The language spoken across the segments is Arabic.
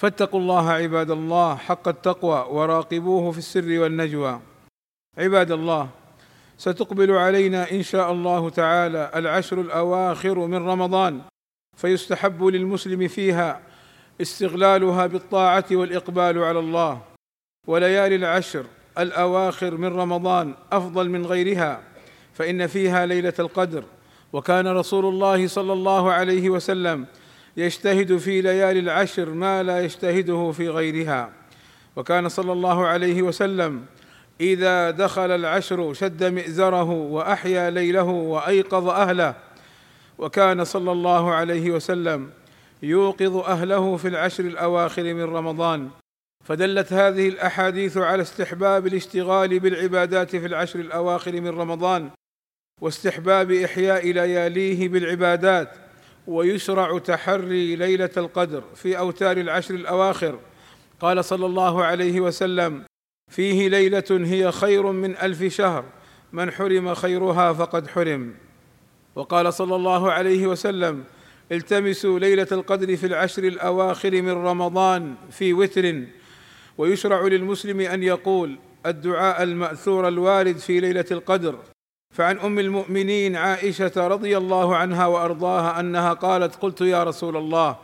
فاتقوا الله عباد الله حق التقوى وراقبوه في السر والنجوى. عباد الله ستقبل علينا إن شاء الله تعالى العشر الأواخر من رمضان فيستحب للمسلم فيها استغلالها بالطاعة والإقبال على الله. وليالي العشر الأواخر من رمضان أفضل من غيرها فإن فيها ليلة القدر. وكان رسول الله صلى الله عليه وسلم يجتهد في ليالي العشر ما لا يجتهده في غيرها. وكان صلى الله عليه وسلم إذا دخل العشر شد مئزره وأحيا ليله وأيقظ أهله. وكان صلى الله عليه وسلم يوقظ أهله في العشر الأواخر من رمضان. فدلت هذه الأحاديث على استحباب الاشتغال بالعبادات في العشر الأواخر من رمضان واستحباب إحياء لياليه بالعبادات. ويشرع تحري ليلة القدر في أوتار العشر الأواخر. قال صلى الله عليه وسلم فيه ليلة هي خير من ألف شهر. من حرم خيرها فقد حرم. وقال صلى الله عليه وسلم التمسوا ليلة القدر في العشر الأواخر من رمضان في وتر. ويشرع للمسلم أن يقول الدعاء المأثور الوارد في ليلة القدر. فعن أم المؤمنين عائشة رضي الله عنها وأرضاها أنها قالت قلت يا رسول الله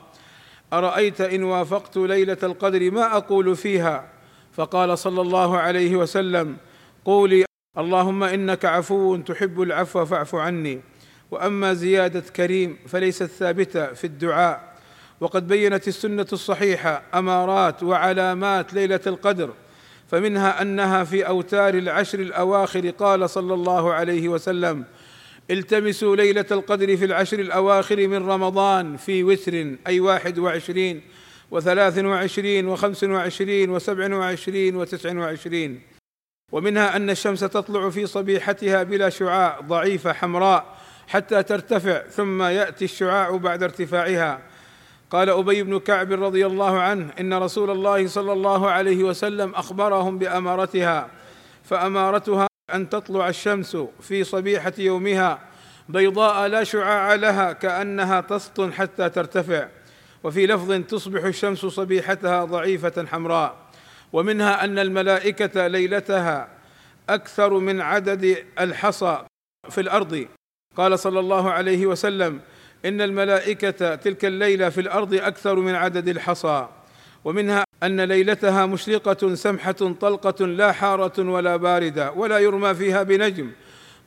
أرأيت إن وافقت ليلة القدر ما أقول فيها؟ فقال صلى الله عليه وسلم قولي اللهم إنك عفو تحب العفو فاعف عني وأما زيادة كريم فليست ثابتة في الدعاء. وقد بينت السنة الصحيحة أمارات وعلامات ليلة القدر فمنها أنها في أوتار العشر الأواخر قال صلى الله عليه وسلم التمسوا ليلة القدر في العشر الأواخر من رمضان في وتر أي واحد وعشرين وثلاث وعشرين وخمس وعشرين وسبع وعشرين وتسع وعشرين. ومنها أن الشمس تطلع في صبيحتها بلا شعاع ضعيفة حمراء حتى ترتفع ثم يأتي الشعاع بعد ارتفاعها. قال أبي بن كعب رضي الله عنه إن رسول الله صلى الله عليه وسلم أخبرهم بأمارتها فأمارتها أن تطلع الشمس في صبيحة يومها بيضاء لا شعاع لها كأنها تسطن حتى ترتفع وفي لفظ تصبح الشمس صبيحتها ضعيفة حمراء ومنها أن الملائكة ليلتها أكثر من عدد الحصى في الأرض. قال صلى الله عليه وسلم إن الملائكة تلك الليلة في الأرض أكثر من عدد الحصى ومنها أن ليلتها مشرقة سمحة طلقة لا حارة ولا باردة ولا يرمى فيها بنجم.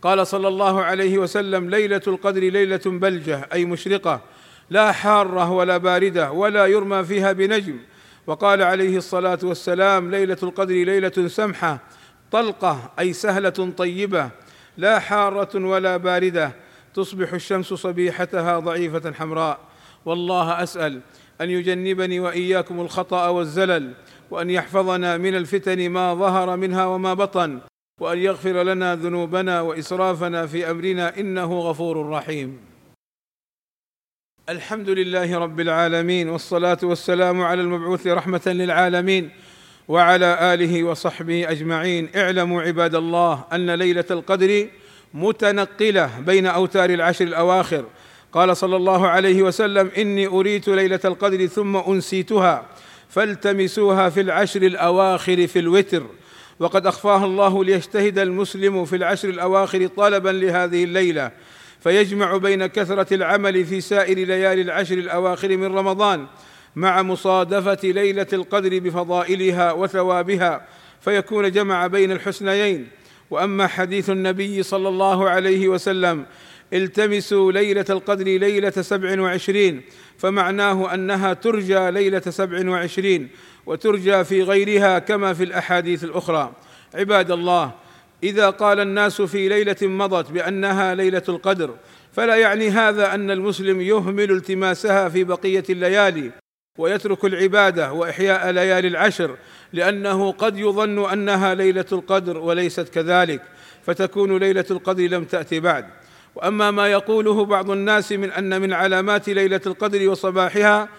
قال صلى الله عليه وسلم ليلة القدر ليلة بلجة أي مشرقة لا حارة ولا باردة ولا يرمى فيها بنجم. وقال عليه الصلاة والسلام ليلة القدر ليلة سمحة طلقة أي سهلة طيبة لا حارة ولا باردة. تصبح الشمس صبيحتها ضعيفة حمراء. والله أسأل أن يجنبني وإياكم الخطأ والزلل وأن يحفظنا من الفتن ما ظهر منها وما بطن وأن يغفر لنا ذنوبنا وإسرافنا في أمرنا إنه غفور رحيم. الحمد لله رب العالمين والصلاة والسلام على المبعوث رحمة للعالمين وعلى آله وصحبه أجمعين. اعلموا عباد الله أن ليلة القدر متنقلة بين أوتار العشر الأواخر. قال صلى الله عليه وسلم إني أريت ليلة القدر ثم أنسيتها فالتمسوها في العشر الأواخر في الوتر. وقد اخفاها الله ليجتهد المسلم في العشر الأواخر طلبا لهذه الليلة. فيجمع بين كثرة العمل في سائر ليالي العشر الأواخر من رمضان مع مصادفة ليلة القدر بفضائلها وثوابها فيكون جمع بين الحسنيين. وأما حديث النبي صلى الله عليه وسلم التمسوا ليلة القدر ليلة سبع وعشرين فمعناه أنها ترجى ليلة سبع وعشرين وترجى في غيرها كما في الأحاديث الأخرى. عباد الله إذا قال الناس في ليلة مضت بأنها ليلة القدر فلا يعني هذا أن المسلم يهمل التماسها في بقية الليالي. ويترك العبادة وإحياء ليالي العشر لأنه قد يظن أنها ليلة القدر وليست كذلك فتكون ليلة القدر لم تأتي بعد. وأما ما يقوله بعض الناس من أن من علامات ليلة القدر وصباحها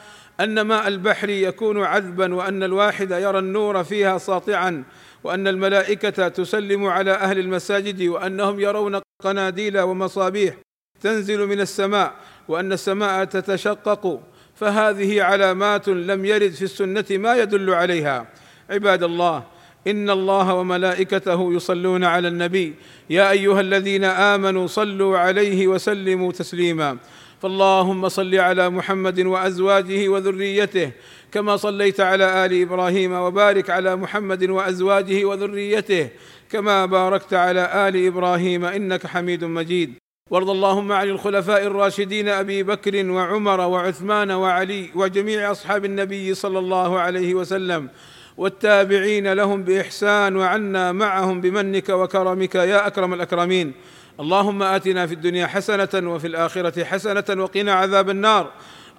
أن ماء البحر يكون عذبا وأن الواحد يرى النور فيها ساطعا وأن الملائكة تسلم على أهل المساجد وأنهم يرون قناديل ومصابيح تنزل من السماء وأن السماء تتشقق. فهذه علامات لم يرد في السنة ما يدل عليها. عباد الله إن الله وملائكته يصلون على النبي. يا أيها الذين آمنوا صلوا عليه وسلموا تسليما. فاللهم صل على محمد وأزواجه وذريته كما صليت على آل إبراهيم وبارك على محمد وأزواجه وذريته كما باركت على آل إبراهيم إنك حميد مجيد. وارض اللهم عن الخلفاء الراشدين أبي بكر وعمر وعثمان وعلي وجميع أصحاب النبي صلى الله عليه وسلم والتابعين لهم بإحسان وعنا معهم بمنك وكرمك يا أكرم الأكرمين. اللهم آتنا في الدنيا حسنة وفي الآخرة حسنة وقنا عذاب النار.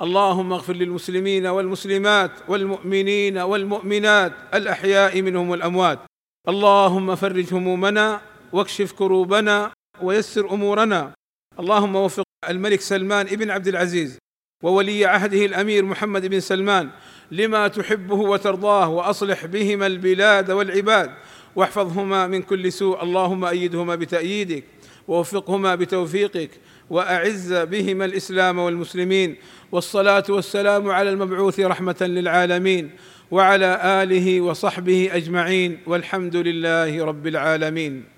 اللهم اغفر للمسلمين والمسلمات والمؤمنين والمؤمنات الأحياء منهم والأموات. اللهم فرج همومنا واكشف كروبنا ويسر أمورنا. اللهم وفق الملك سلمان ابن عبد العزيز وولي عهده الأمير محمد بن سلمان لما تحبه وترضاه وأصلح بهما البلاد والعباد. واحفظهما من كل سوء. اللهم أيدهما بتأييدك ووفقهما بتوفيقك وأعز بهما الإسلام والمسلمين. والصلاة والسلام على المبعوث رحمة للعالمين وعلى آله وصحبه أجمعين. والحمد لله رب العالمين.